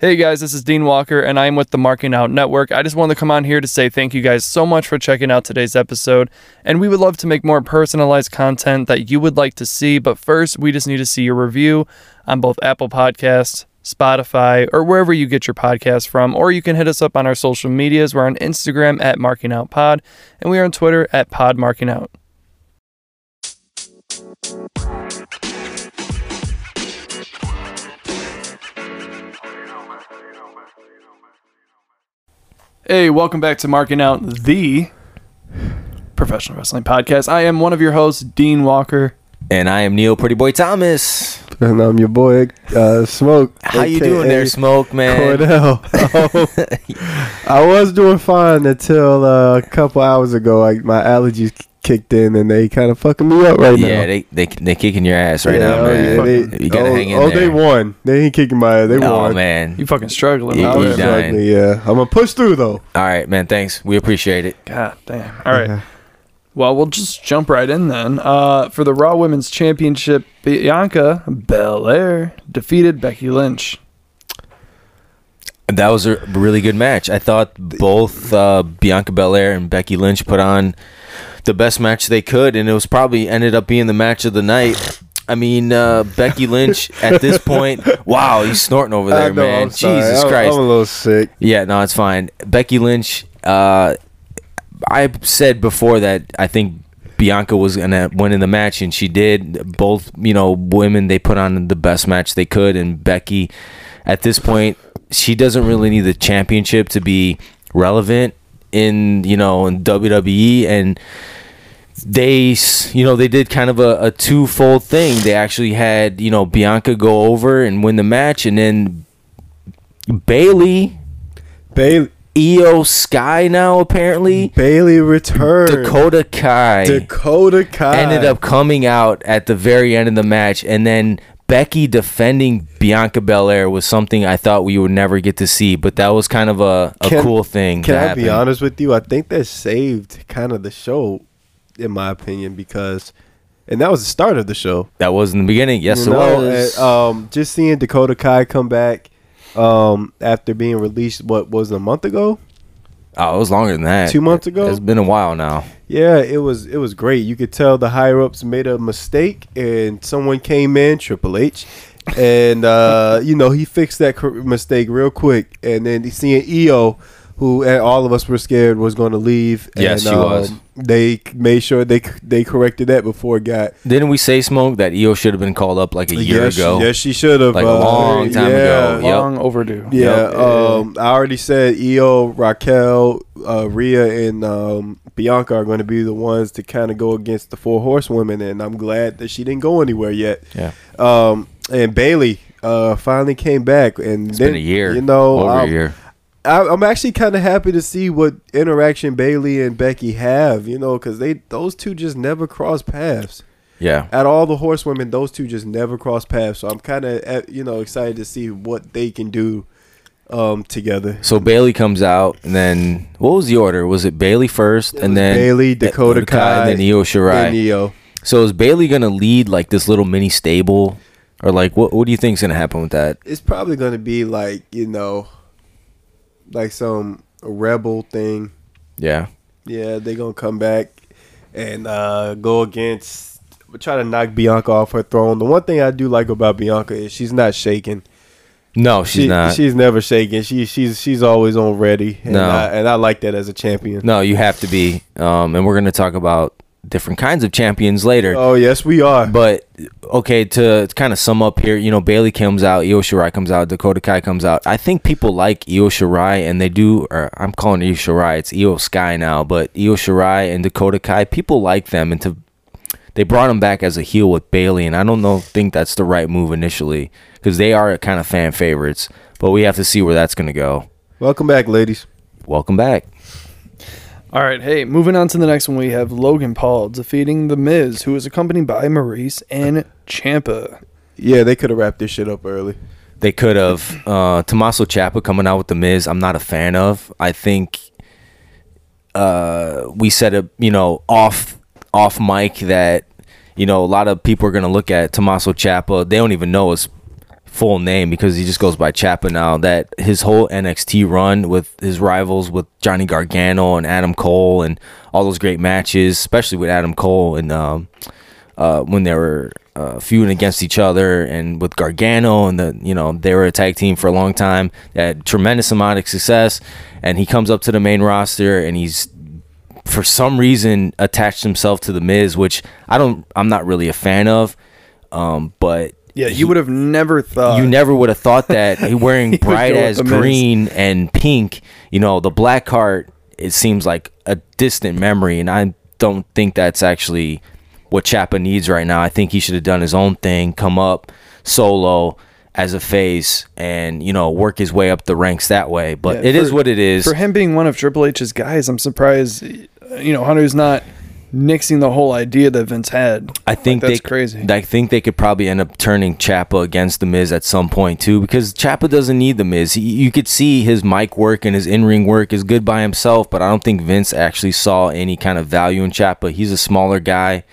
Hey guys, this is Dean Walker, and I'm with the Marking Out Network. I just wanted to come on here to say thank you guys so much for checking out today's episode. And we would love to make more personalized content that you would like to see, but first, we just need to see your review on both Apple Podcasts, Spotify, or wherever you get your podcast from. Or you can hit us up on our social medias. We're on Instagram at Marking Out Pod, and we are on Twitter at Pod Marking Out. Hey, welcome back to Marking Out the Professional Wrestling Podcast. I am one of your hosts, Dean Walker. And I am Neal Pretty Boy Thomas. And I'm your boy, uh, Smoke. How you doing there, Smoke man? Cordell. Oh, I was doing fine until uh, a couple hours ago. Like my allergies kicked in and they kind of fucking me up right yeah, now. Yeah, they they they kicking your ass right Yeah, now, oh, man. yeah, they- you gotta oh, hang in oh, there. they won. They ain't kicking my ass. They won. oh won. man. You fucking struggling You- out you there. dying. Exactly, yeah. I'm gonna push through though. All right, man. Thanks. We appreciate it. God damn. All right. Well, we'll just jump right in then. Uh, for the Raw Women's Championship, Bianca Belair defeated Becky Lynch. That was a really good match. I thought both uh, Bianca Belair and Becky Lynch put on the best match they could, and it was probably ended up being the match of the night. I mean, uh, Becky Lynch at this point. Wow, he's snorting over there, know, man. Jesus Christ. I'm a little sick. Yeah, no, it's fine. Becky Lynch, uh, I said before that I think Bianca was gonna win in the match, and she did. Both, you know, women they put on the best match they could, and Becky, at this point, she doesn't really need the championship to be relevant in you know in WWE and. They, you know, they did kind of a, a twofold thing. They actually had, you know, Bianca go over and win the match, and then Bayley Bayley, Io Sky now apparently Bayley returned. Dakota Kai Dakota Kai ended up coming out at the very end of the match and then Becky defending Bianca Belair was something I thought we would never get to see, but that was kind of a, a Can- cool thing. Can to I happen. be honest with you? I think that saved kind of the show, in my opinion, because, and that was the start of the show. That was in the beginning. Yes, You it know, was. and, um, just seeing Dakota Kai come back, um, after being released, what was it, a month ago? oh, it was longer than that. Two months ago? It's been a while now. Yeah, it was. It was great. You could tell the higher ups made a mistake, and someone came in, Triple H, and uh, you know he fixed that mistake real quick. And then he seeing Io, who all of us were scared was going to leave. Yes, and, she was. They made sure they they corrected that before it got Didn't we say smoke that Io should have been called up like a year yes, ago? Yes, she should have. Like a long time ago. Yep. Long overdue. Yeah, Yep. um, I already said Io, Raquel, uh, Rhea, and um, Bianca are going to be the ones to kind of go against the four horsewomen, and I'm glad that she didn't go anywhere yet. Yeah. Um, and Bayley uh, finally came back, and It's then, been a year. You know, over I'm, a year. I, I'm actually kind of happy to see what interaction Bayley and Becky have. You know, because they those two just never cross paths. Yeah. At all the horsewomen, those two just never cross paths. So I'm kind of you know excited to see what they can do um, together. So Bayley comes out, and then what was the order? Was it Bayley first, It and then Bayley, Dakota Kai, and then Io Shirai? and Io. So is Bayley gonna lead like this little mini stable, or like what? What do you think's gonna happen with that? It's probably going to be like you know, like some rebel thing. Yeah, Yeah, they gonna come back and uh, go against, try to knock Bianca off her throne. The one thing I do like about Bianca is she's not shaking. no, she's she, not. She's never shaking. She she's she's always on ready. And No. I, and I like that as a champion. no, you have to be. Um, and we're gonna talk about different kinds of champions later. Oh yes, we are. But okay, to kind of sum up here, you know, Bayley comes out, Io Shirai comes out, Dakota Kai comes out. I think people like Io Shirai, and they do. Or I'm calling Io Shirai. It's Io Sky now, but Io Shirai and Dakota Kai, people like them, and to they brought him back as a heel with Bayley, and I don't know think that's the right move initially because they are kind of fan favorites. But we have to see where that's gonna go. Welcome back, ladies. Welcome back. All right, hey, moving on to the next one, we have Logan Paul defeating The Miz, who is accompanied by Maryse and Ciampa. Yeah, they could have wrapped this shit up early. They could have. Uh, Tommaso Ciampa coming out with the Miz. I'm not a fan of. I think uh, we said a you know off off mic that you know a lot of people are gonna look at Tommaso Ciampa. They don't even know his full name because he just goes by Ciampa now. That his whole NXT run with his rivals with Johnny Gargano and Adam Cole and all those great matches, especially with Adam Cole and um, uh, when they were uh, feuding against each other and with Gargano and the you know they were a tag team for a long time. They had tremendous amount of success, and he comes up to the main roster and he's for some reason attached himself to the Miz, which I don't. I'm not really a fan of. Um, but Yeah, you would have never thought. you never would have thought that he wearing bright as green and pink. You know, the black heart. It seems like a distant memory, and I don't think that's actually what Ciampa needs right now. I think he should have done his own thing, come up solo as a face, and you know work his way up the ranks that way. But Yeah, it is for- what it is. For him being one of Triple H's guys, I'm surprised. You know, Hunter's not nixing the whole idea that Vince had. I think that's they crazy. I think they could probably end up turning Ciampa against the Miz at some point too, because Ciampa doesn't need the Miz. He, you could see his mic work and his in-ring work is good by himself, but I don't think Vince actually saw any kind of value in Ciampa. He's a smaller guy.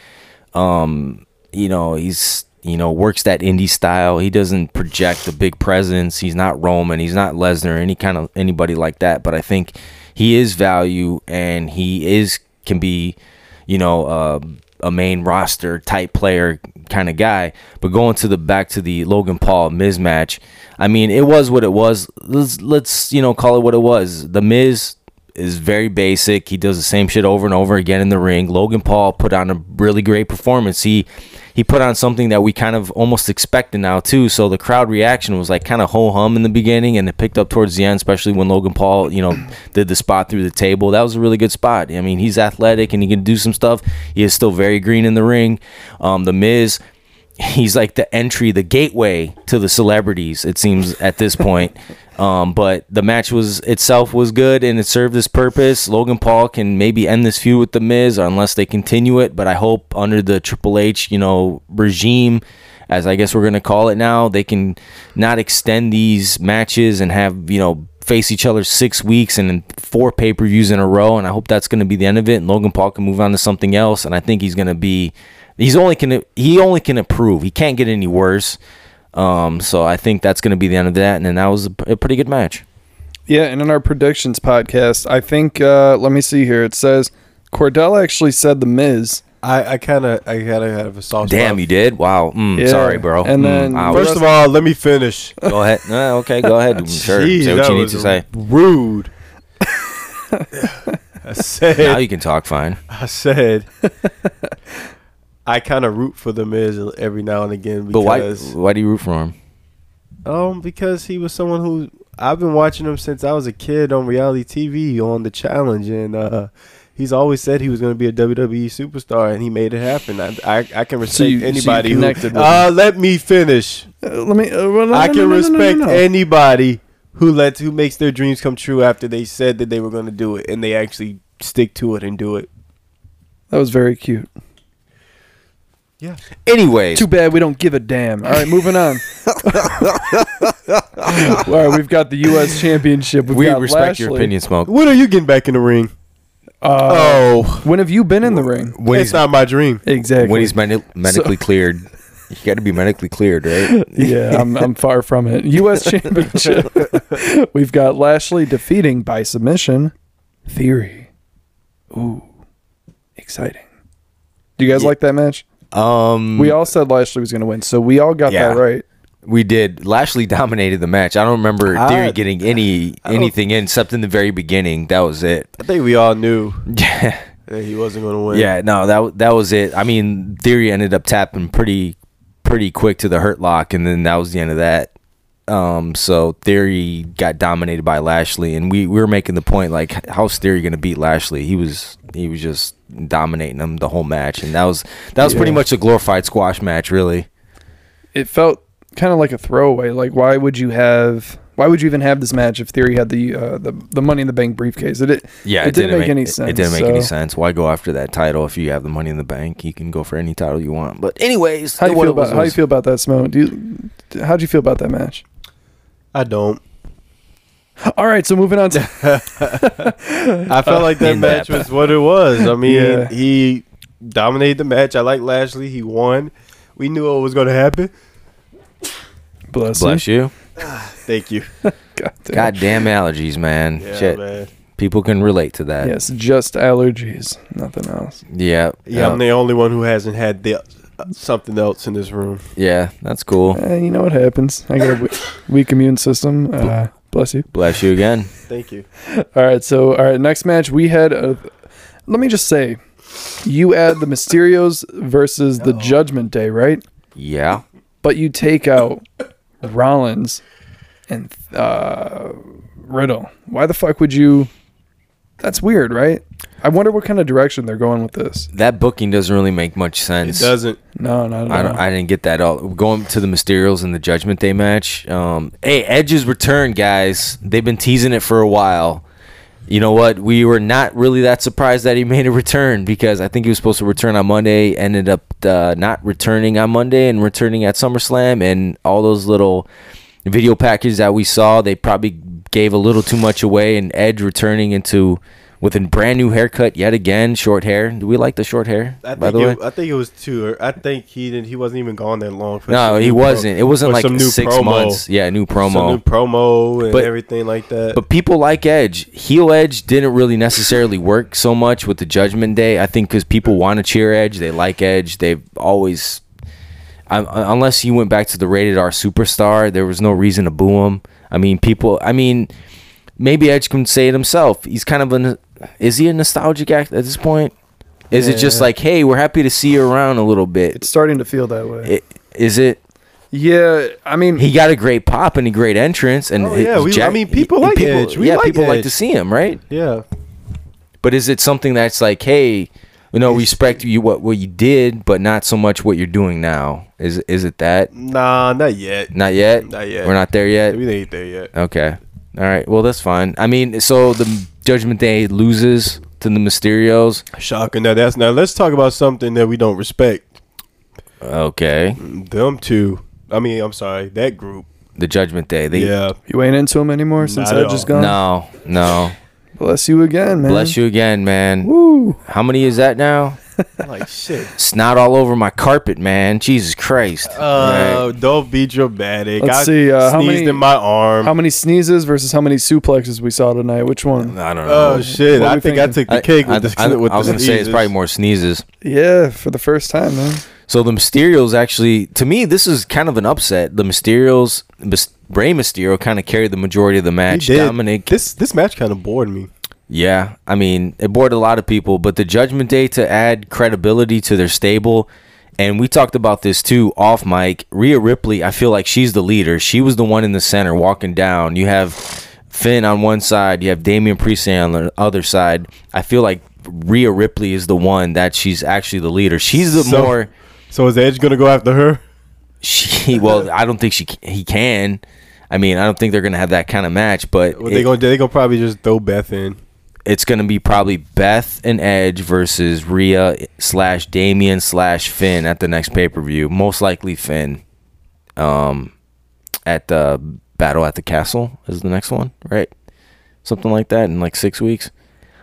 Um, you know, he's you know works that indie style. He doesn't project a big presence. He's not Roman. He's not Lesnar. Any kind of anybody like that. But I think he is value, and he is can be, you know, uh, a main roster type player kind of guy. But going to the back to the Logan Paul Miz match, I mean, it was what it was. Let's let's you know call it what it was. The Miz is very basic. He does the same shit over and over again in the ring. Logan Paul put on a really great performance. He he put on something that we kind of almost expected now too. So the crowd reaction was like kind of ho hum in the beginning, and it picked up towards the end, especially when Logan Paul, you know, did the spot through the table. That was a really good spot. I mean, he's athletic and he can do some stuff. He is still very green in the ring. Um, the Miz. He's like the entry, the gateway to the celebrities. It seems at this point, um, but the match was itself was good and it served its purpose. Logan Paul can maybe end this feud with the Miz, unless they continue it. But I hope under the Triple H, you know, regime, as I guess we're gonna call it now, they can not extend these matches and have you know face each other six weeks and four pay per views in a row. And I hope that's gonna be the end of it. And Logan Paul can move on to something else. And I think he's gonna be. He's only can he only can improve. He can't get any worse. Um, so I think that's going to be the end of that, and then that was a, a pretty good match. Yeah, and in our predictions podcast, I think uh, let me see here. It says Cordell actually said the Miz. I, I kind of I kind of have a soft Damn, spot. you did? Wow. Mm, Yeah, Sorry, bro. and Mm, then ouch. First of all, let me finish. go ahead. Uh, okay, go ahead. Sure. Jeez, say what that you need was to say. Rude. I said. Now you can talk fine. I said. I kind of root for the Miz every now and again But why? Why do you root for him? um because he was someone who I've been watching him since I was a kid on reality TV on the challenge and uh he's always said he was going to be a WWE superstar and he made it happen. I I, I can respect so you anybody who connected with uh let me finish. Uh, let me. Uh, well, no, I no, can no, no, no, respect no, no. anybody who lets who makes their dreams come true after they said that they were going to do it and they actually stick to it and do it. That was very cute. Yeah. Anyways, Too bad we don't give a damn. All right, moving on. All right, we've got the U.S. Championship. We've we got respect your opinion, Smoke. When are you getting back in the ring? Uh, oh, when have you been in the ring? When it's not my dream. Exactly. when he's medi- medically cleared, you got to be medically cleared, right? yeah, I'm, I'm far from it. U.S. Championship. We've got Lashley defeating by submission Theory. Ooh, exciting. Do you guys Yeah. like that match? Um, We all said Lashley was going to win, so we all got Yeah. that right. We did. Lashley dominated the match. I don't remember I- Theory getting any anything in except in the very beginning. That was it. I think we all knew Yeah, that he wasn't going to win. yeah. No, that that was it. I mean, Theory ended up tapping pretty pretty quick to the hurt lock, and then that was the end of that. Um, so Theory got dominated by Lashley, and we, we were making the point like, how's Theory gonna beat Lashley? He was he was just dominating him the whole match, and that was that was pretty much a glorified squash match, really. It felt kind of like a throwaway. Like, why would you have? Why would you even have this match if Theory had the uh, the the Money in the Bank briefcase? It, it Yeah, It didn't make any it- sense, It didn't make any sense. Why go after that title if you have the money in the bank? You can go for any title you want. But anyways, How do you feel it was about how you feel about that, Smo? Do you, how'd you feel about that match? I don't. All right, so moving on to I felt like that match that- was what it was. I mean, Yeah. he dominated the match. I like Lashley. He won. We knew what was going to happen. Bless, Bless you. Thank you. God damn. Goddamn allergies, man. Yeah, Shit. man. People can relate to that. Yes, just allergies, nothing else. Yeah. Yeah, I'm the only one who hasn't had the, uh, something else in this room. yeah, that's cool. Eh, you know what happens. I got a weak immune system. Uh, bless you. Bless you again. Thank you. All right, so all right, next match we had. A, let me just say, you add the Mysterios versus the Judgment Day, right? Yeah. But you take out Rollins and uh, Riddle. Why the fuck would you? That's weird, right? I wonder what kind of direction they're going with this. That booking doesn't really make much sense. It sense. doesn't. No, not at I, don't, I didn't get that all. Going to the Mysterios in the Judgment Day match. Um, hey, Edge's return, guys. They've been teasing it for a while. You know what? We were not really that surprised that he made a return because I think he was supposed to return on Monday. Ended up uh, not returning on Monday and returning at SummerSlam. And all those little video packages that we saw, they probably gave a little too much away. And Edge returning into with a brand new haircut yet again, short hair. Do we like the short hair? I by think, the way, it, I think it was too. I think he didn't. He wasn't even gone that long. For No, he wasn't. It wasn't like new six promo. months. Yeah, new Some promo. new promo and But- everything like that. but people like Edge. Heel Edge didn't really necessarily work so much with the Judgment Day. I think because people want to cheer Edge, they like Edge. They've always, um, unless you went back to the rated R superstar, there was no reason to boo him. I mean, people. I mean, maybe Edge can say it himself. He's kind of a. Is he a nostalgic act at this point? Is it just like, hey, we're happy to see you around a little bit? it's starting to feel that way. I- Is it? yeah, I mean, he got a great pop and a great entrance and Oh, yeah, we- I mean, people like Edge. We yeah like people like to see him right yeah, but is it something that's like hey you know respect you what what you did but not so much what you're doing now is is it that nah, not yet. not yet Not yet. we're not there yet We ain't there yet. okay all right well that's fine i mean so the judgment day loses to the mysterios Shocking. Now that's now. Let's talk about something that we don't respect. okay Them two. I mean, I'm sorry, that group. the judgment day they yeah, you ain't into them anymore since Not at Edge all. gone. no no Bless you again, man. bless you again man Woo. how many is that now like shit. snot all over my carpet man jesus christ Uh, don't be dramatic. Let's I see, uh, how sneezed many- in my arm. How many sneezes versus how many suplexes we saw tonight? Which one? i don't know oh shit! I we think I took the cake I, with the. I- with I was the gonna say it's probably more sneezes. Yeah, for the first time, man. So the Mysterios actually, to me, this is kind of an upset. The Mysterios, Rey Mysterio, kind of carried the majority of the He match. Dominic, This this match kind of bored me. yeah, I mean, it bored a lot of people. But the Judgment Day to add credibility to their stable, and we talked about this too off mic. Rhea Ripley, I feel like she's the leader. She was the one in the center walking down. You have Finn on one side, you have Damian Priest on the other side. I feel like Rhea Ripley is the one that she's actually the leader. She's the So- more. So is Edge gonna go after her? She well, I don't think she he can. I mean, I don't think they're gonna have that kind of match, but it- they gonna they gonna probably just throw Beth in. it's gonna be probably Beth and Edge versus Rhea slash Damian slash Finn at the next pay per view. Most likely Finn. Um, at the Battle at the Castle is the next one, right? Something like that in like six weeks.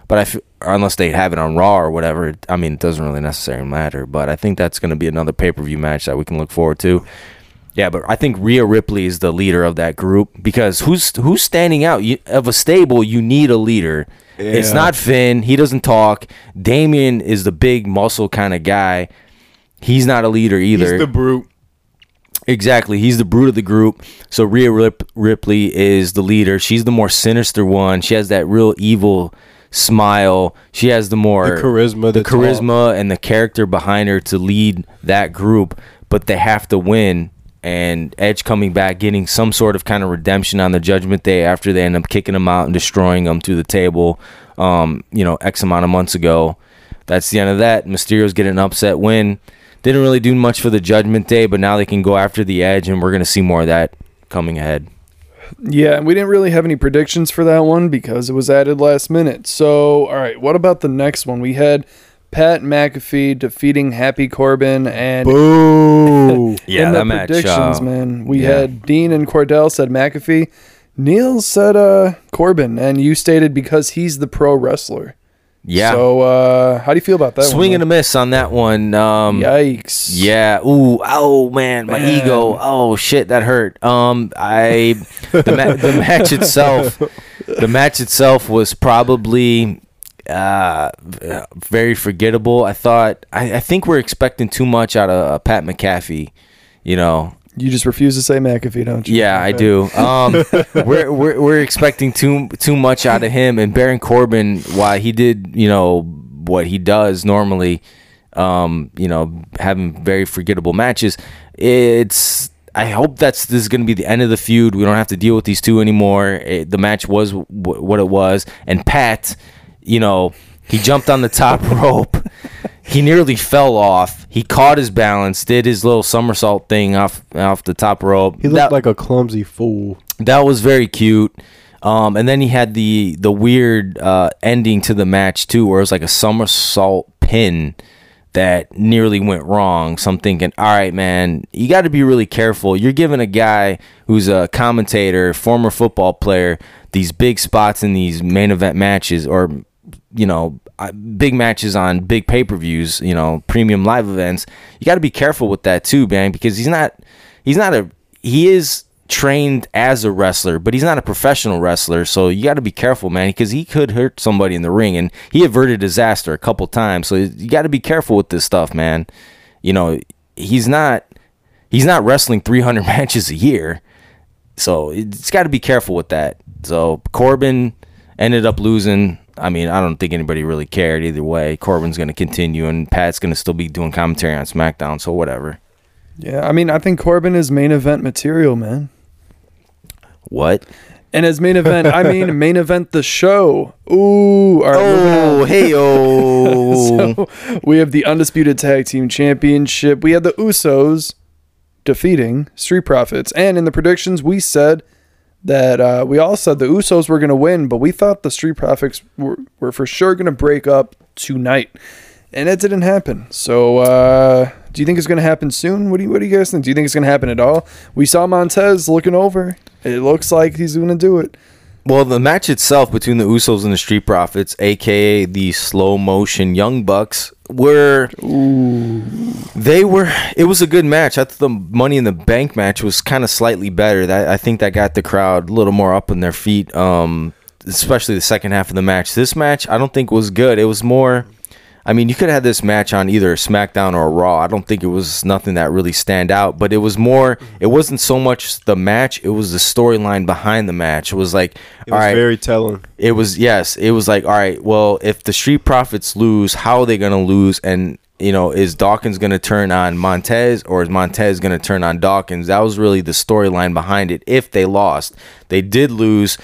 But I, f- or unless they have it on Raw or whatever, I mean, it doesn't really necessarily matter. But I think that's going to be another pay per view match that we can look forward to. Yeah, but I think Rhea Ripley is the leader of that group because who's who's standing out you, of a stable? You need a leader. It's not Finn. He doesn't talk. Damian is the big muscle kind of guy. He's not a leader either. He's the brute. Exactly. He's the brute of the group. So Rhea Rip- Ripley is the leader. She's the more sinister one. She has that real evil smile. She has the more The charisma, the, the charisma and the character behind her to lead that group, but they have to win. And Edge coming back, getting some sort of kind of redemption on the Judgment Day after they end up kicking him out and destroying him to the table, um, you know, X amount of months ago. That's the end of that. Mysterio's getting an upset win. Didn't really do much for the Judgment Day, but now they can go after the Edge, and we're going to see more of that coming ahead. Yeah, and we didn't really have any predictions for that one because it was added last minute. So, all right, what about the next one? We had Pat McAfee defeating Happy Corbin, and Boo. Yeah, in the that match. predictions, uh, man, we yeah. had Dean and Cordell said McAfee. Neal said uh, Corbin, and you stated because he's the pro wrestler. Yeah. So uh, how do you feel about that? Swing one, and a miss on that one. Um, Yikes. Yeah. Ooh. Oh man, my Man. ego. Oh shit, that hurt. Um, I the, ma- the match itself, the match itself was probably uh very forgettable. I thought. I, I think we're expecting too much out of uh, Pat McAfee. You know. You just refuse to say McAfee, don't you? Yeah, I do. Um, we're, we're we're expecting too too much out of him, and Baron Corbin, Why he did, you know, what he does normally, um, you know, having very forgettable matches. It's I hope that's this is going to be the end of the feud. We don't have to deal with these two anymore. It, the match was w- what it was, and Pat, you know, he jumped on the top rope. He nearly fell off. He caught his balance, did his little somersault thing off off the top rope. He looked That- like a clumsy fool. that was very cute. Um, and then he had the the weird uh, ending to the match too, where it was like a somersault pin that nearly went wrong. So I'm thinking, all right, man, you got to be really careful. You're giving a guy who's a commentator, former football player, these big spots in these main event matches, or you know, big matches on big pay per views, you know, premium live events. You got to be careful with that too, man, because he's not, he's not a, he is trained as a wrestler, but he's not a professional wrestler. So you got to be careful, man, because he could hurt somebody in the ring, and he averted disaster a couple times. So you got to be careful with this stuff, man. You know, he's not, he's not wrestling 300 matches a year. So it's got to be careful with that. So Corbin ended up losing. I mean, I don't think anybody really cared either way. Corbin's going to continue, and Pat's going to still be doing commentary on SmackDown. So whatever. Yeah, I mean, I think Corbin is main event material, man. What? And as main event, I mean main event the show. Ooh, all right. Oh, hey, oh. So we have the undisputed tag team championship. We had the Usos defeating Street Profits, and in the predictions we said that uh, we all said the Usos were going to win, but we thought the Street Profits were, were for sure going to break up tonight, and it didn't happen. So, uh, do you think it's going to happen soon? What do you What do you guys think? Do you think it's going to happen at all? We saw Montez looking over. It looks like he's going to do it. Well, the match itself between the Usos and the Street Profits, aka the slow motion Young Bucks, were they were. It was a good match. I thought the Money in the Bank match was kind of slightly better. That I think that got the crowd a little more up on their feet. Um, especially the second half of the match. This match, I don't think was good. It was more. I mean, you could have had this match on either SmackDown or Raw. I don't think it was nothing that really stand out, but it was more. It wasn't so much the match; it was the storyline behind the match. It was like, It all was right, very telling. it was yes, it was like all right. Well, if the Street Profits lose, how are they gonna lose? And you know, is Dawkins gonna turn on Montez or is Montez gonna turn on Dawkins? That was really the storyline behind it. If they lost, they did lose.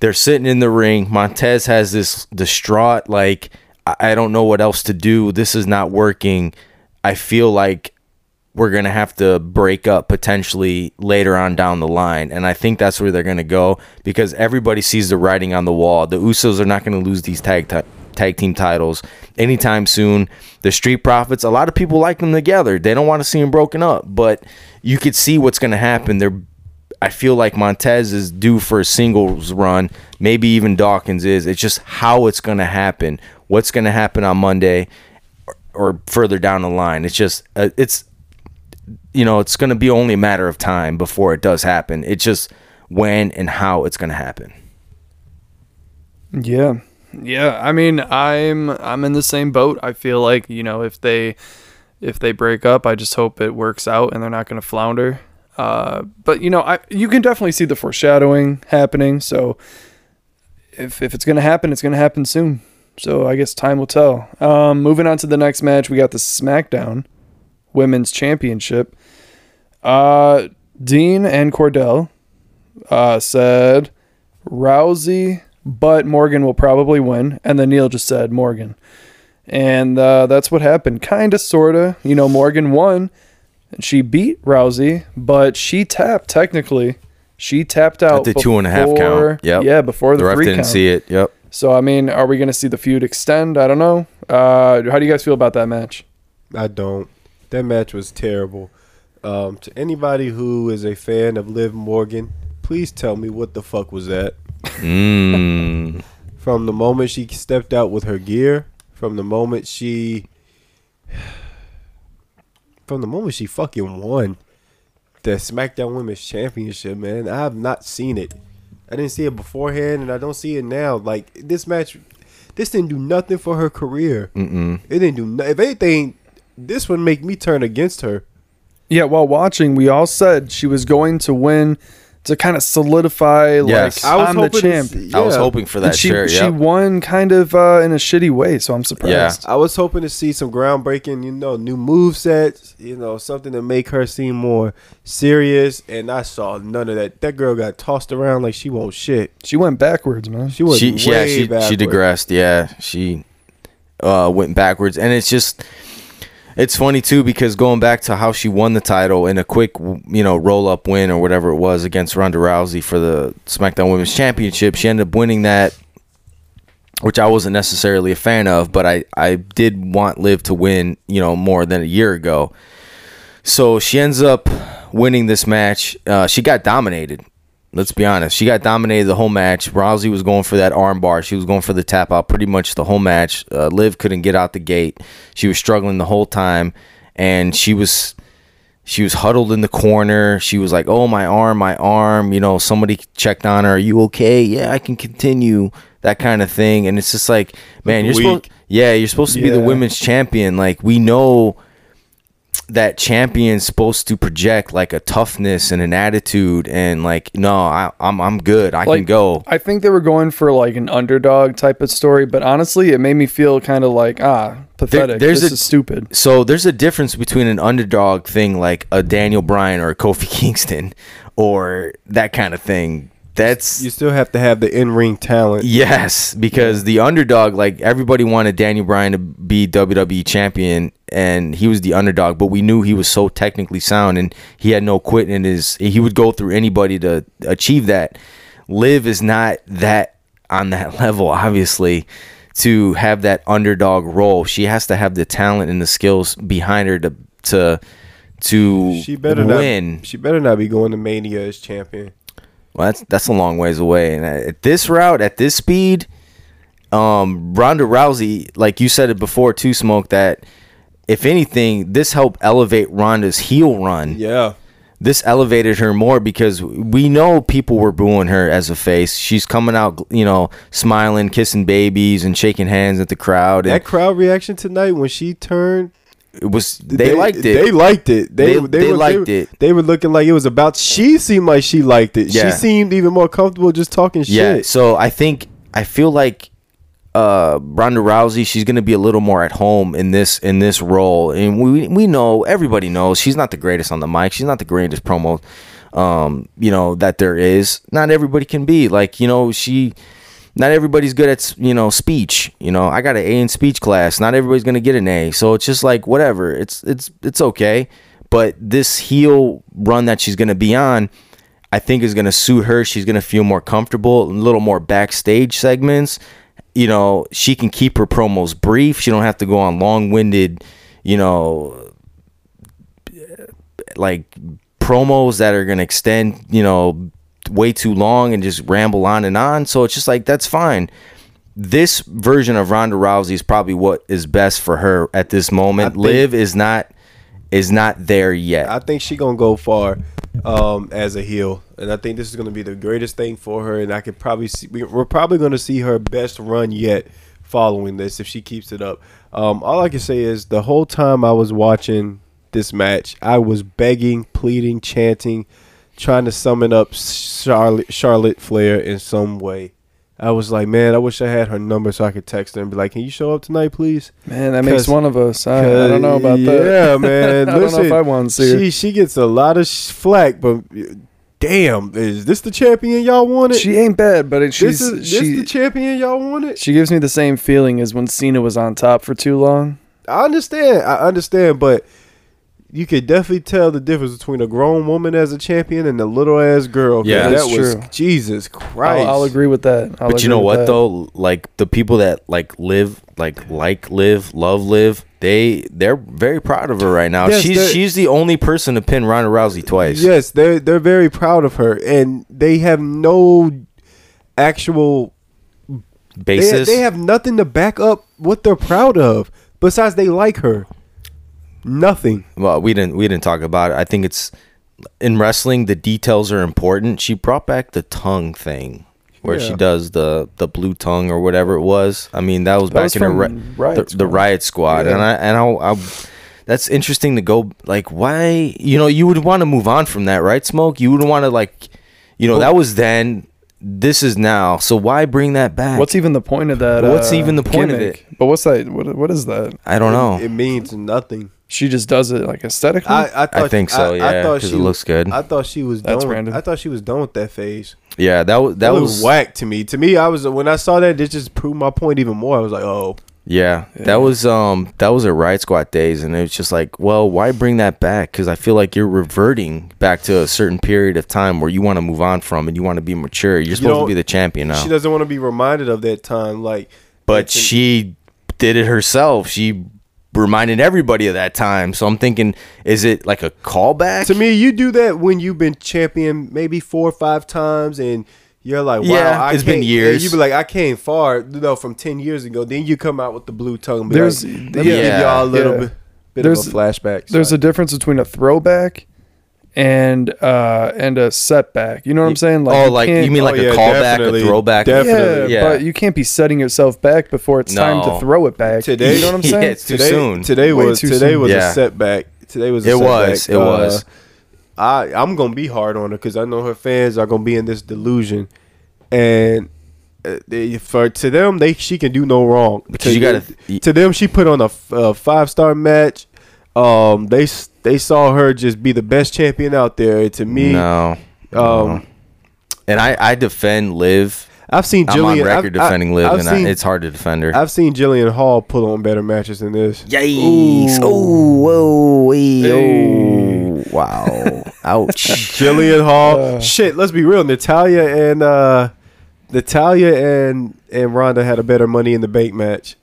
They're sitting in the ring. Montez has this distraught like I don't know what else to do. This is not working. I feel like we're going to have to break up potentially later on down the line. And I think that's where they're going to go because everybody sees the writing on the wall. The Usos are not going to lose these tag tag team titles anytime soon. The Street Profits, a lot of people like them together. They don't want to see them broken up, but you could see what's going to happen. They're I feel like Montez is due for a singles run. Maybe even Dawkins is. It's just how it's going to happen. What's going to happen on Monday or, further down the line. It's just uh, it's you know it's going to be only a matter of time before it does happen. It's just when and how it's going to happen. Yeah. Yeah, I mean, I'm I'm in the same boat. I feel like, you know, if they if they break up, I just hope it works out and they're not going to flounder. Uh, but you know, I you can definitely see the foreshadowing happening, so if if it's going to happen, it's going to happen soon. So I guess time will tell. Um, moving on to the next match, we got the SmackDown Women's Championship. Uh, Dean and Cordell uh, said Rousey, but Morgan will probably win. And then Neal just said Morgan. And uh, that's what happened. Kind of, sort of. You know, Morgan won. And she beat Rousey, but she tapped, technically. She tapped out. At the two and a half before- count. Yep. Yeah, before the, The ref didn't count. see it. Yep. So, I mean, are we going to see the feud extend? I don't know. Uh, how do you guys feel about that match? I don't. That match was terrible. Um, to anybody who is a fan of Liv Morgan, please tell me what the fuck was that. Mm. from the moment she stepped out with her gear, from the moment she, from the moment she fucking won the SmackDown Women's Championship, man. I have not seen it. I didn't see it beforehand, and I don't see it now. Like this match, this didn't do nothing for her career. Mm-mm. It didn't do. No- if anything, this would make me turn against her. Yeah, while watching, we all said she was going to win to kind of solidify Yes. like I was I'm the hoping to champ. see- I was hoping for that And she shirt. she won kind of uh, in a shitty way, so I'm surprised. Yeah. I was hoping to see some groundbreaking, you know, new move sets, you know, something to make her seem more serious. And I saw none of that. That girl got tossed around like she won't shit. She went backwards, man. She was she, way yeah, she, she backward. digressed. Yeah, she uh, went backwards, and it's just it's funny too because going back to how she won the title in a quick, you know, roll up win or whatever it was against Ronda Rousey for the SmackDown Women's Championship, she ended up winning that. Which I wasn't necessarily a fan of, but I, I did want Liv to win, you know, more than a year ago. So she ends up winning this match. Uh, she got dominated. Let's be honest. She got dominated the whole match. Rousey was going for that armbar. She was going for the tap out pretty much the whole match. Uh, Liv couldn't get out the gate. She was struggling the whole time, and she was she was huddled in the corner. She was like, "Oh my arm, my arm." You know, somebody checked on her. Are you okay? Yeah, I can continue. That kind of thing. And it's just like, man, you're supposed yeah, you're supposed to be the women's champion. Like we know that champion's supposed to project like a toughness and an attitude and like no I, I'm I'm good I can go I think they were going for like an underdog type of story, but honestly, it made me feel kind of like ah pathetic. there's this a- is stupid. so there's a difference between an underdog thing like a Daniel Bryan or a Kofi Kingston or that kind of thing that's You still have to have the in ring talent. Yes, because the underdog, like everybody wanted Daniel Bryan to be WWE champion, and he was the underdog. But we knew he was so technically sound, and he had no quit in his. He would go through anybody to achieve that. Liv is not that on that level, obviously, to have that underdog role. She has to have the talent and the skills behind her to to to She better win. not. She better not be going to Mania as champion. Well, that's that's a long ways away, and at this route, at this speed, um, Ronda Rousey, like you said it before too, smoke that if anything, this helped elevate Ronda's heel run. Yeah. This elevated her more because we know people were booing her as a face. She's coming out, you know, smiling, kissing babies, and shaking hands at the crowd. And That crowd reaction tonight when she turned, it was they, liked it. They liked it. They They- they, they were, liked they, it. They were looking like it was about. She seemed like she liked it. Yeah. She seemed even more comfortable just talking Yeah. shit. So I think I feel like uh Ronda Rousey, she's gonna be a little more at home in this in this role. And we we know everybody knows she's not the greatest on the mic. She's not the greatest promo um, you know, that there is. Not everybody can be. Like, you know, she not everybody's good at you know speech you know? I got an a in speech class. Not everybody's gonna get an a. So it's just like whatever. It's it's it's okay. But this heel run that she's gonna be on i think is gonna suit her. She's gonna feel more comfortable a little more backstage segments. You know she can keep her promos brief. She don't have to go on long-winded you know like promos that are gonna extend, you know, way too long and just ramble on and on. So it's just like that's fine. This version of Ronda Rousey is probably what is best for her at this moment. think- Liv is not is not there yet. I think she gonna go far um, as a heel, and I think this is gonna be the greatest thing for her. And I could probably see we- we're probably gonna see her best run yet following this if she keeps it up. Um, all I can say is the whole time I was watching this match, I was begging, pleading, chanting, trying to summon up Charlotte Charlotte Flair in some way. I was like, man, I wish I had her number so I could text her and be like, "Can you show up tonight, please?" Man, that makes one of us. I, I don't know about that. Yeah, man. I don't know Listen, if I want to see her. she she gets a lot of sh- flack, but damn, is this the champion y'all wanted? She ain't bad, but it, she's this is this she the champion y'all wanted. she gives me the same feeling as when Cena was on top for too long. I understand, I understand, but you could definitely tell the difference between a grown woman as a champion and a little ass girl. Yeah. that That's was true. Jesus Christ. I'll, I'll agree with that. I'll but you know what that. though? Like the people that like live like like live, love live, they they're very proud of her right now. Yes, she's she's the only person to pin Ronda Rousey twice. Yes, they're they're very proud of her, and they have no actual They, basis. they have nothing to back up what they're proud of besides they like her. Nothing. well, we didn't we didn't talk about it. I think it's in wrestling the details are important. She brought back the tongue thing. Where she does the the blue tongue or whatever it was. I mean, that was That back was in the, Riot the, the Squad. riot squad, Yeah. and I and I, I that's interesting to go like why you know you would want to move on from that right smoke you would want to like you know that was then this is now so why bring that back What's even the point of that? What's uh, even the point of gimmick? But what's that? What, what is that? I don't know It, it means nothing. She just does it like aesthetically. I, I, thought I think so, yeah, 'cause it looks good. I thought she was That's done. random. I thought she was done with that phase. yeah that was that That, was was whack to me. To me, I was when I saw that, it just proved my point even more. I was like, oh, Yeah, Yeah. that was um that was a Riot Squad days, and it was just like, well, why bring that back? Because I feel like you're reverting back to a certain period of time where you want to move on from and you want to be mature. You're supposed to be the champion now, she doesn't want to be reminded of that time. Like, but she did it herself. She reminded everybody of that time. So I'm thinking, is it like a callback? to me, you do that when you've been champion maybe four or five times, and you're like, wow, Yeah, I it's been years. You be like, I came far, you know, from ten years ago. Then you come out with the blue tongue. be There's- like, let me give y'all a little yeah. bit, bit There's- of a flashback. There's a difference between a throwback and uh and a setback. You know what I'm saying? Like, oh, you like can't- you mean like Oh, yeah, a callback, definitely. a throwback? Def- yeah. Yeah. but you can't be setting yourself back before it's time No. to throw it back. Today- you know what I'm Yeah, saying? it's too today, soon. Today Way was too today soon. was Yeah. a setback. Today was a It setback. was, it was. I I'm gonna be hard on her because I know her fans are gonna be in this delusion, and uh, they, for to them they she can do no wrong. Because to, you gotta- to them she put on a, f- a five star match. Um, they they saw her just be the best champion out there. To me, No, no. um, and I I defend Liv. I've seen I'm Jillian. on record I've, defending I, Liv, I've and seen, I, it's hard to defend her. I've seen Jillian Hall put on better matches than this. Yikes! Oh, whoa, wee, Hey. oh, wow! Ouch! Jillian Hall. Uh. Shit, let's be real. Natalya and uh Natalya and and Ronda had a better money in the bank match.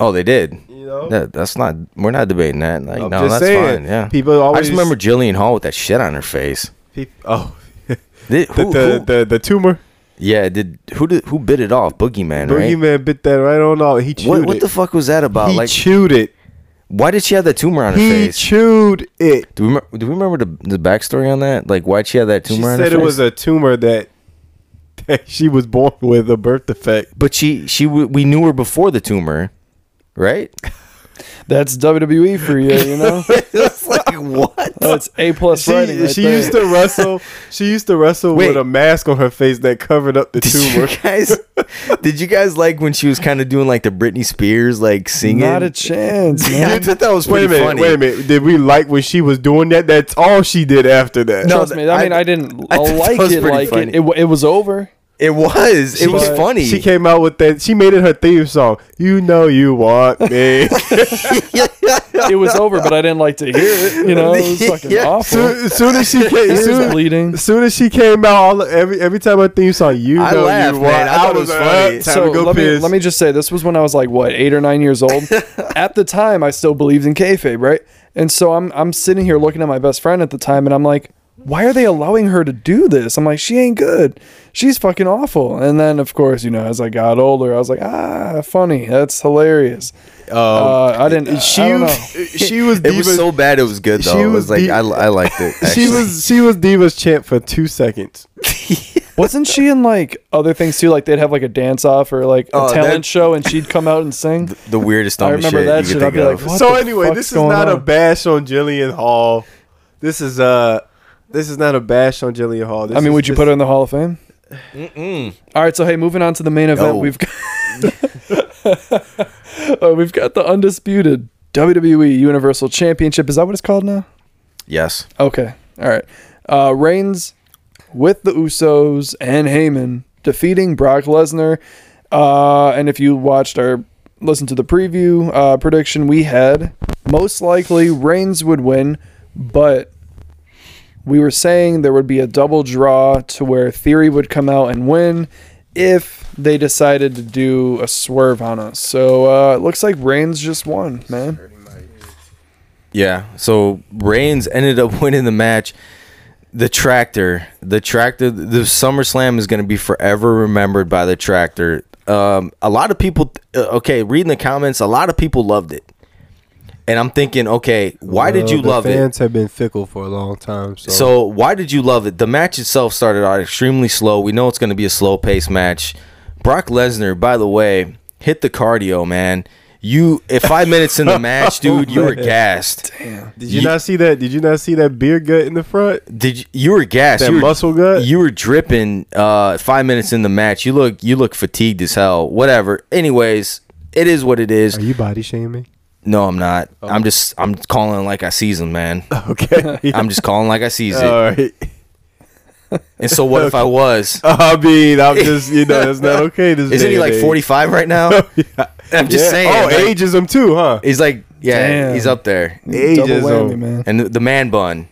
Oh, they did. You know? That, that's not. We're not debating that. Like, I'm no, that's saying. fine. Yeah. People always. I just remember Jillian Hall with that shit on her face. peop- oh Did, the, who, the, who- the the tumor. yeah, did who did who bit it off? Boogeyman, right? Boogeyman bit that right on off. He chewed What it. what the fuck was that about? he like, chewed it. why did she have that tumor on her He face? He chewed it. do we remember, do we remember the the backstory on that? Like, why'd she have that She tumor on her said face? it was a tumor that, that she was born with a birth defect. but she she we knew her before the tumor, right? That's WWE for you, you know. it's like what? Oh, That's A plus She, writing. Right she there. used to wrestle. She used to wrestle Wait. with a mask on her face that covered up the Did tumor. you guys did you guys like when she was kind of doing like the Britney Spears like singing? Not a chance, Yeah, I man. thought that was Wait a minute. funny. Wait a minute. Did we like when she was doing that? That's all she did after that. No, Trust me. I mean, I, didn't I like it. Like funny. it, it, w- it was over. It was. It was But funny. She came out with that. She made it her theme song. You know you want me. It was over, but I didn't like to hear it. You know, it was fucking Yeah. awful. soon, as soon as she came, soon, bleeding. as soon as she came out, all, every every time her theme song, you I know laughed, you man. want. I thought it was like, funny. "Uh, time so to go let me let me just say this was when I was like what eight or nine years old. at the time, I still believed in kayfabe, right? And so I'm I'm sitting here looking at my best friend at the time, and I'm like, why are they allowing her to do this? I'm like, she ain't good. She's fucking awful. And then of course, you know, as I got older, I was like, ah, funny. That's hilarious. Um, uh, I didn't. she I don't know. she was it was so bad. It was good though. She it was was like the- I, I liked it. she was she was diva's champ for two seconds. Wasn't she in like other things too? Like they'd have like a dance off or like a Oh, talent that- show, and she'd come out and sing. the weirdest. I remember shit that shit. I'd be of. like, what so the anyway, fuck's this is going not a bash on Jillian Hall. This is uh this is not a bash on Jillian Hall. This I mean, is would you just- put her in the Hall of Fame? Mm-mm. All right, so hey, moving on to the main event, No. we've got uh, we've got the undisputed WWE Universal Championship. Is that what it's called now? Yes. Okay, all right. Uh, Reigns with the Usos and Heyman defeating Brock Lesnar. Uh, and if you watched our listen to the preview uh, prediction, we had most likely Reigns would win, but we were saying there would be a double draw to where Theory would come out and win if they decided to do a swerve on us. So uh, it looks like Reigns just won, man. Yeah. So Reigns ended up winning the match. The tractor, the tractor, the SummerSlam is going to be forever remembered by the tractor. Um, a lot of people, uh, okay, reading the comments, a lot of people loved it, and I'm thinking, okay, why did you the love it? Fans have been fickle for a long time. So, So why did you love it? The match itself started out extremely slow. We know it's going to be a slow paced match. Brock Lesnar, by the way, hit the cardio, man. You, if five minutes in the match, dude, you were gassed. Damn. did you, you- not see that? Did you not see that beer gut in the front? Did you, you were gassed? That you were, muscle gut? You were dripping. Uh, five minutes in the match, you look you look fatigued as hell. Whatever. Anyways, it is what it is. Are you body shaming? No, I'm not. Oh. I'm just I'm calling like I season, man. Okay. I'm just calling like I sees it. All right. And so what if I was? I mean, I'm just you know that's not okay. This Isn't day he like 45 right now? Yeah. I'm just Yeah. saying. Oh, like, ageism too, huh? He's like, yeah, Damn. he's up there. Ageism. whammy, man. And the, the man bun.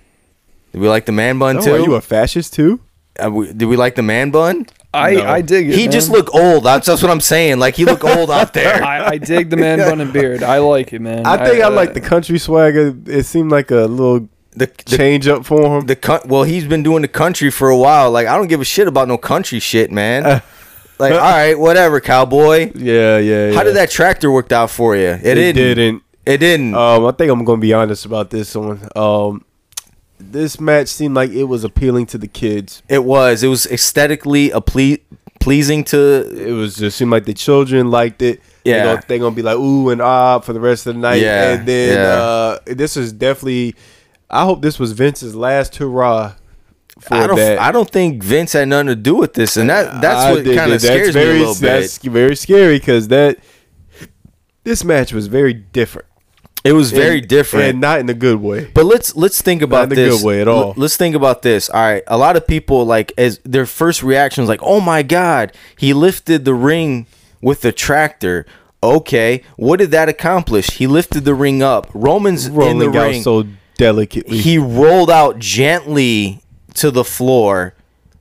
Did we like the man bun Oh, too? are you a fascist too? Uh, we- did we like the man bun? I, No. I dig it. He man. just look old. That's, that's what I'm saying. Like he look old out there. I, I dig the man bun and beard. I like it, man. I think I, uh, like the country swagger. It seemed like a little The, the, change up for him. the coun- well, he's been doing the country for a while. Like I don't give a shit about no country shit, man. like all right, whatever, cowboy. yeah, yeah, yeah. How did that tractor work out for you? It, It didn't. didn't. It didn't. Um, I think I'm gonna be honest about this one. Um, this match seemed like it was appealing to the kids. it was. It was aesthetically a ple- pleasing to. It was just seemed like the children liked it. Yeah. they're gonna, they gonna be like ooh and ah for the rest of the night. Yeah, and then yeah. uh, this is definitely. I hope this was Vince's last hurrah for I don't. that. I don't think Vince had nothing to do with this, and that that's I what kind of that's scares very, me a little bit. That's very scary because that this match was very different. It was very And- different. and not in a good way. But let's let's think about in a this. good way at L- all. Let's think about this. All right, a lot of people like as their first reaction was like, "Oh my god, he lifted the ring with the tractor." Okay, what did that accomplish? He lifted the ring up. Roman's in the out ring. so delicately. he rolled out gently to the floor,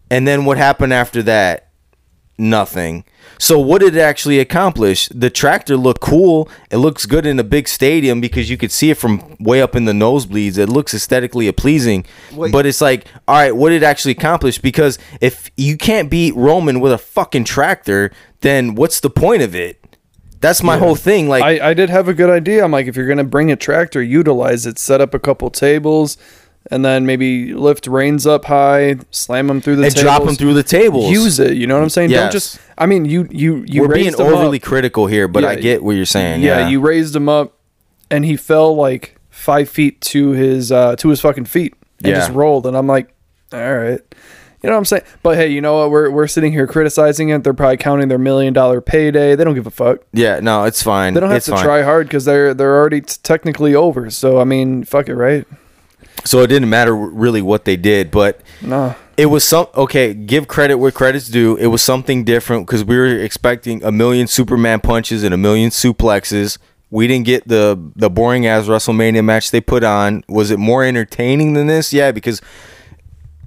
and then what happened after that? Nothing. So what did it actually accomplish? The tractor looked cool. It looks good in a big stadium because you could see it from way up in the nosebleeds. It looks aesthetically pleasing. Wait. But it's like, all right, what did it actually accomplish? Because if you can't beat Roman with a fucking tractor, then what's the point of it? That's my whole thing. Like I, I did have a good idea. I'm like, if you're gonna bring a tractor, utilize it. Set up a couple tables, and then maybe lift Reigns up high, slam them through the and tables, drop them through the tables. Use it. You know what I'm saying? Yes. Don't just. I mean, you you you We're being overly up. critical here, but I get what you're saying. Yeah, Yeah, you raised him up, and he fell like five feet to his uh to his fucking feet, and Yeah. just rolled. And I'm like, all right. You know what I'm saying? But hey, you know what? We're, we're sitting here criticizing it. They're probably counting their million dollar payday. They don't give a fuck. Yeah, no, it's fine. They don't have it's to fine. try hard because they're they're already t- technically over. So I mean, fuck it, right? So it didn't matter really what they did, but No, it was some okay. Give credit where credit's due. It was something different because we were expecting a million Superman punches and a million suplexes. We didn't get the the boring ass WrestleMania match they put on. Was it more entertaining than this? Yeah, because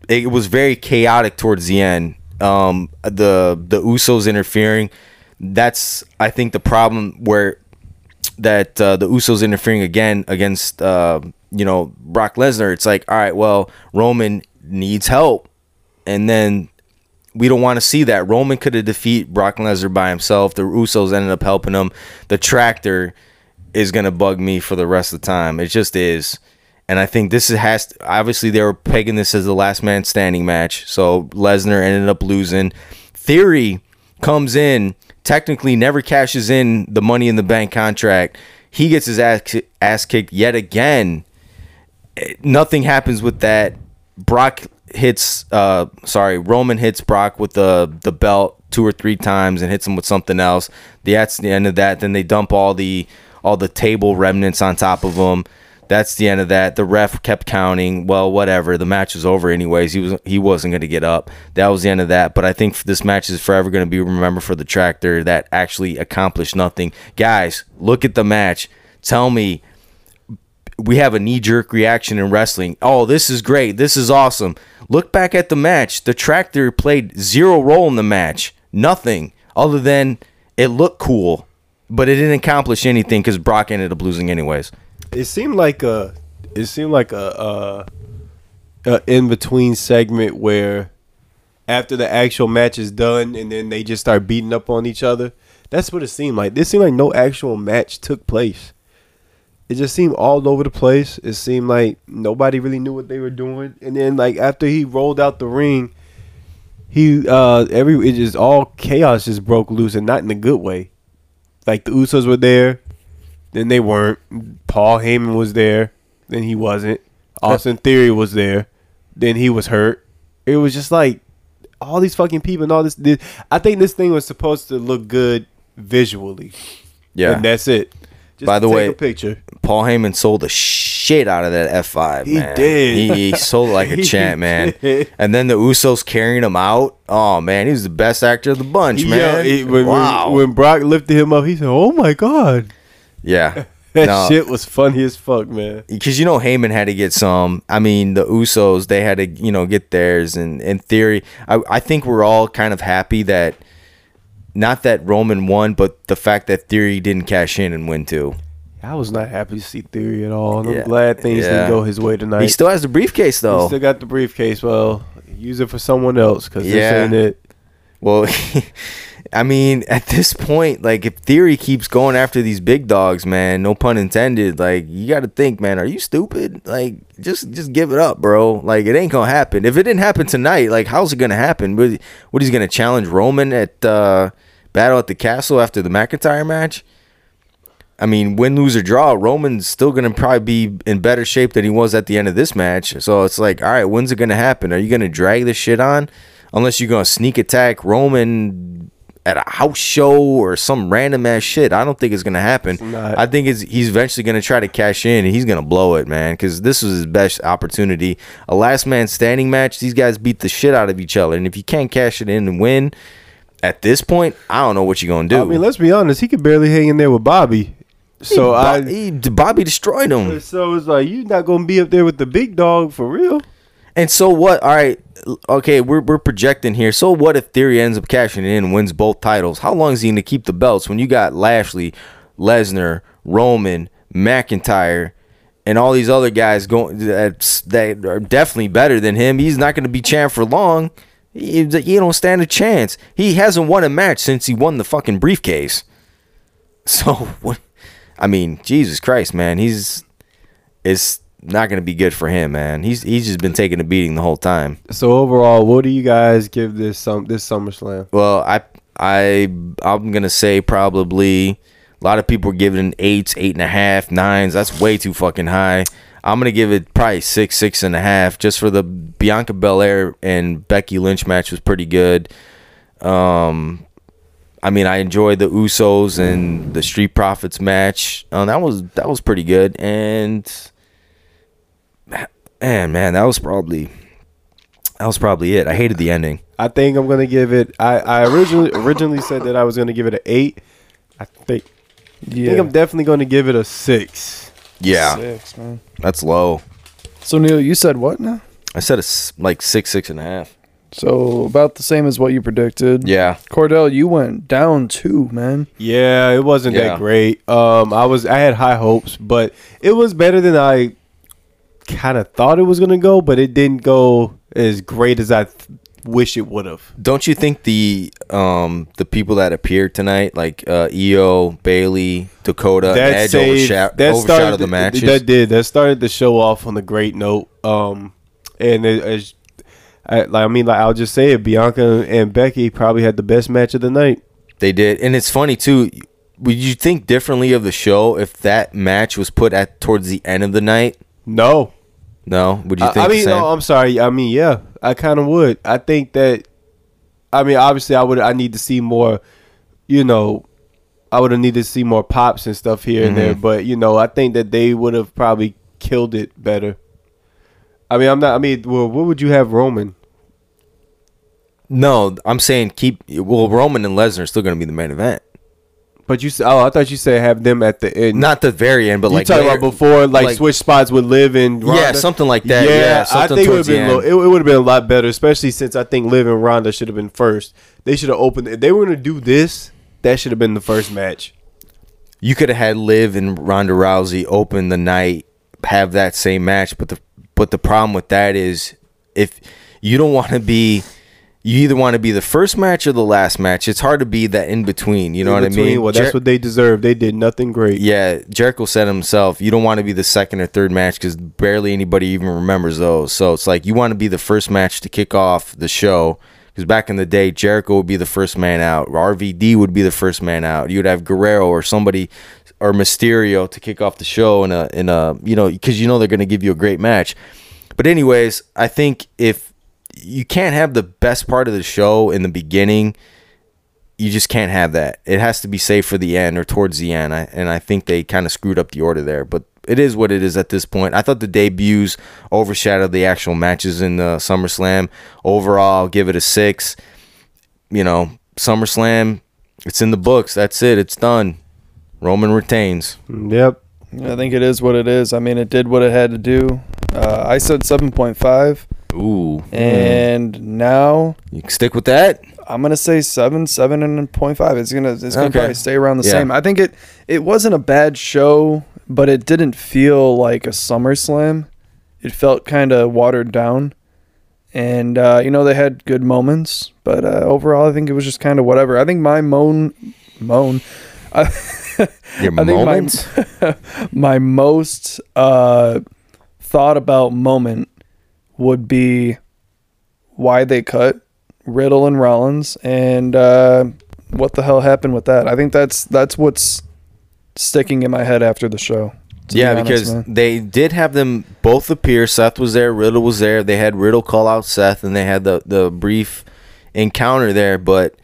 it was very chaotic towards the end. Um, the the Usos interfering. That's I think the problem where that uh, the Usos interfering again against uh, you know Brock Lesnar. It's like all right, well Roman needs help, and then we don't want to see that. Roman could have defeated Brock Lesnar by himself. The Usos ended up helping him. The tractor is gonna bug me for the rest of the time. It just is. And I think this is, has to, obviously they were pegging this as the last man standing match. So Lesnar ended up losing. Theory comes in, technically never cashes in the money in the bank contract. He gets his ass, ass kicked yet again. Nothing happens with that. Brock hits uh sorry, Roman hits Brock with the the belt two or three times and hits him with something else. That's the end of that. Then they dump all the all the table remnants on top of him. That's the end of that. The ref kept counting. Well, whatever. The match was over anyways. He was he wasn't going to get up. That was the end of that. But I think this match is forever going to be remembered for the tractor that actually accomplished nothing. Guys, look at the match. Tell me we have a knee jerk reaction in wrestling. Oh, this is great. This is awesome. Look back at the match. The tractor played zero role in the match. Nothing other than it looked cool, but it didn't accomplish anything because Brock ended up losing anyways. It seemed like a it seemed like a, a, a in between segment where after the actual match is done, and then they just start beating up on each other. That's what it seemed like. This seemed like no actual match took place. It just seemed all over the place. It seemed like nobody really knew what they were doing. And then like after he rolled out the ring, he uh every it just all chaos just broke loose and not in a good way. Like the Usos were there, then they weren't. Paul Heyman was there, then he wasn't. Austin Theory was there, then he was hurt. It was just like all these fucking people and all this. this I think this thing was supposed to look good visually. Yeah. and that's it. Just By the take way- a picture. Paul Heyman sold the shit out of that F5. He man. did. He, he sold like a champ, man. did. And then the Usos carrying him out. Oh man, he was the best actor of the bunch, man. Yeah, it- when, wow. when, when Brock lifted him up, he said, "Oh my god." Yeah. That No. shit was funny as fuck, man. because you know Heyman had to get some. I mean, the Usos they had to you know get theirs, and in theory, I I think we're all kind of happy that not that Roman won, but the fact that Theory didn't cash in and win too. I was not happy to see Theory at all, and I'm glad things Yeah. didn't go his way tonight. He still has the briefcase He though. still got the briefcase. Well, use it for someone else because Yeah. this ain't it. Well, I mean, at this point, like if Theory keeps going after these big dogs, man, no pun intended, like you got to think, man, are you stupid? Like just just give it up, bro. Like it ain't gonna happen. If it didn't happen tonight, like how's it gonna happen? What, what he's gonna challenge Roman at uh, Battle at the Castle after the McIntyre match? I mean, win, lose or draw, Roman's still gonna probably be in better shape than he was at the end of this match. So it's like, all right, when's it gonna happen? Are you gonna drag this shit on? Unless you're gonna sneak attack Roman at a house show or some random ass shit. I don't think it's gonna happen. I think it's he's eventually gonna try to cash in and he's gonna blow it, man. Because this was his best opportunity. A last man standing match. These guys beat the shit out of each other, and if you can't cash it in and win. At this point, I don't know what you're gonna do. I mean, let's be honest. He could barely hang in there with Bobby. So Bo- I. he- Bobby destroyed him. So it's like you're not gonna be up there with the big dog for real. And so what? All right, okay, we're we're projecting here. So what if Theory ends up cashing in wins both titles? How long is he going to keep the belts when you got Lashley, Lesnar, Roman, McIntyre, and all these other guys going that that are definitely better than him? He's not going to be champ for long. He, he don't stand a chance. He hasn't won a match since he won the fucking briefcase. So what? I mean, Jesus Christ, man, he's it's not going to be good for him, man. He's he's just been taking a beating the whole time. So overall, what do you guys give this some this SummerSlam? Well, I I I'm gonna say probably a lot of people are giving eights, eight and a half, nines. That's way too fucking high. I'm gonna give it probably six, six and a half, just for the Bianca Belair and Becky Lynch match was pretty good. Um, I mean, I enjoyed the Usos and the Street Profits match. Um, that was that was pretty good, and man, man, that was probably that was probably it. I hated the ending. I think I'm gonna give it. I, I originally originally said that I was gonna give it an eight. I think I Yeah. think I'm definitely gonna give it a six. Yeah, Six, man. that's low. So Neal, you said what now? I said it's like six, six and a half. So about the same as what you predicted. Yeah, Cordell, you went down two, man. Yeah, it wasn't Yeah. that great. Um, I was I had high hopes, but it was better than I kind of thought it was gonna go. But it didn't go as great as I th- wish it would have. don't you think the um the people that appeared tonight, like uh Io, Bayley, Dakota, and Edge oversha- overshadowed the matches? That did. That started the show off on a great note. Um, and as I, like, I mean, like I'll just say it. Bianca and Becky probably had the best match of the night. They did, and it's funny too. Would you think differently of the show if that match was put at towards the end of the night? No, No, would you I, think? I the mean, no, I'm sorry. I mean, yeah, I kind of would. I think that. I mean, obviously, I would. I need to see more. You know, I would have needed to see more pops and stuff here and there. Mhm. But you know, I think that they would have probably killed it better. I mean, I'm not. I mean, well, what would you have Roman? no, I'm saying keep. Well, Roman and Lesnar are still going to be the main event. But you. said, Oh, I thought you said have them at the end. Not the very end, but you like talking about before, like, like- switch spots with Liv and Ronda? Yeah, something like that. Yeah, I something think it would have been. Lo- it, it would have been a lot better, especially since I think Liv and Ronda should have been first. They should have opened. If they were going to do this, that should have been the first match. you could have had Liv and Ronda Rousey open the night, have that same match. But the but the problem with that is if you don't want to be you either want to be the first match or the last match. It's hard to be that in between. You know In what between, I mean? Well, that's Jer- what they deserve. They did nothing great. yeah, Jericho said himself, you don't want to be the second or third match because barely anybody even remembers those. So it's like you want to be the first match to kick off the show. Because back in the day, Jericho would be the first man out. RVD would be the first man out. You'd have Guerrero or somebody or Mysterio to kick off the show in a in a you know because you know they're going to give you a great match. But anyways, I think if you can't have the best part of the show in the beginning, you just can't have that. It has to be safe for the end or towards the end. I, and I think they kind of screwed up the order there. But it is what it is at this point. I thought the debuts overshadowed the actual matches in the SummerSlam. Overall, I'll give it a six. You know, SummerSlam, it's in the books. That's it. It's done. Roman retains. Yep. I think it is what it is. I mean, it did what it had to do. Uh, I said 7.5, Ooh. and now You can stick with that? I'm gonna say seven, seven and point five. It's gonna it's gonna Okay. probably stay around the Yeah. same. I think it it wasn't a bad show, but it didn't feel like a SummerSlam. It felt kind of watered down, and uh, you know they had good moments, but uh, overall I think it was just kind of whatever. I think my moan moan. I, Your I think my- moments? my most uh, thought about moment would be why they cut Riddle and Rollins and uh, what the hell happened with that. I think that's that's what's sticking in my head after the show. to be Yeah, honest, because man. they did have them both appear. Seth was there, Riddle was there. They had Riddle call out Seth, and they had the the brief encounter there. But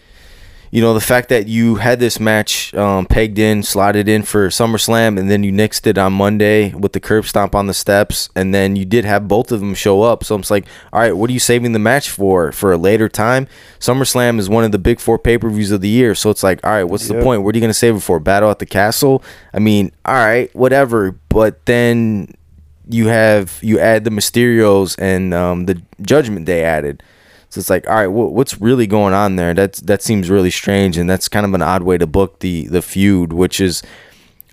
you know, the fact that you had this match um, pegged in, slotted in for SummerSlam, and then you nixed it on Monday with the curb stomp on the steps, and then you did have both of them show up. So I'm just like, all right, what are you saving the match for? For a later time? SummerSlam is one of the big four pay per views of the year. So it's like, all right, what's the point? What are you going to save it for? Battle at the Castle? I mean, all right, whatever. But then you have you add the Mysterios and um, the Judgment Day added. So it's like, all right, wh- what's really going on there? That's that seems really strange, and that's kind of an odd way to book the the feud. Which is,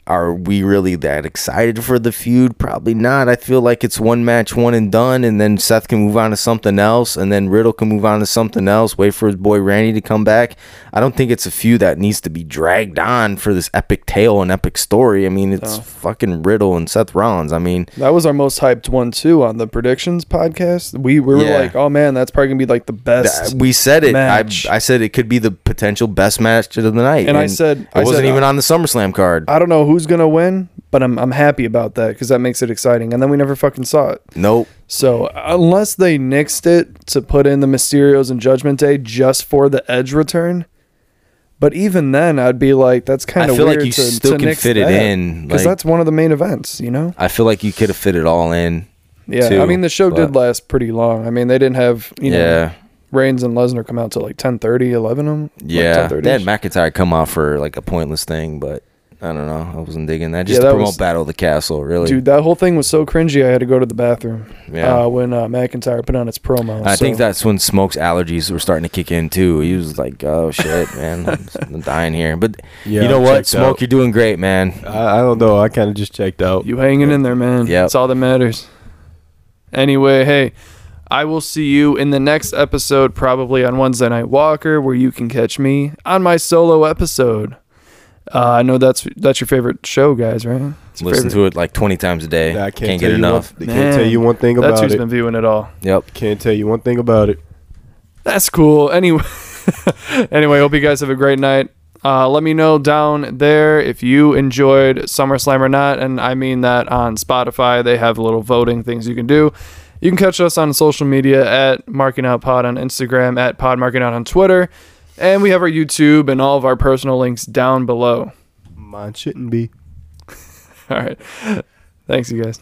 are we really that excited for the feud? Probably not. I feel like it's one match, one and done, and then Seth can move on to something else, and then Riddle can move on to something else. Wait for his boy Randy to come back. I don't think it's a feud that needs to be dragged on for this epic tale and epic story. I mean, it's No. fucking Riddle and Seth Rollins. I mean, that was our most hyped one too on the predictions podcast. We, we were Yeah. like, oh man, that's probably gonna be like the best. Th- we said it. I. I said it could be the potential best match of the night. And I said- it I wasn't said, even uh, on the SummerSlam card. I don't know who's gonna win, but I'm I'm happy about that because that makes it exciting. And then we never fucking saw it. nope. So unless they nixed it to put in the Mysterios and Judgment Day just for the Edge return, but even then I'd be like, that's kind I of feel weird like you to, still to can nix fit it in, because like- that's one of the main events, you know. I feel like you could have fit it all in. Yeah, too, I mean the show did last pretty long. I mean they didn't have you know yeah. Reigns and Lesnar come out till like 10:30, 11 them. Yeah. like they had McIntyre come off for like a pointless thing, but I don't know. I wasn't digging that. Just Yeah, to that promote was- Battle of the Castle, really. Dude, that whole thing was so cringy. I had to go to the bathroom yeah. uh, when uh, McIntyre put on its promo. I think that's when Smoke's allergies were starting to kick in too. He was like, "Oh shit, man, I'm, I'm dying here." But Yeah, you know I'm what, Smoke, out. you're doing great, man. I, I don't know. I kind of just checked out. You hanging in there, man. Yeah, That's all that matters. Anyway, hey, I will see you in the next episode, probably on Wednesday Night Walker, where you can catch me on my solo episode. Uh, I know that's that's your favorite show, guys, right? It's your Listen favorite. to it like 20 times a day. I can't, Can't get enough. One, I can't tell Man, you one thing about it. That's about who's it. been viewing it all. Yep. Can't tell you one thing about it. That's cool. Anyway, anyway, hope you guys have a great night. Uh, let me know down there if you enjoyed SummerSlam or not, and I mean that on Spotify. They have little voting things you can do. You can catch us on social media at Marking Out Pod on Instagram, at Pod Marking Out on Twitter, and we have our YouTube and all of our personal links down below. Mine shouldn't be. All right, thanks, you guys.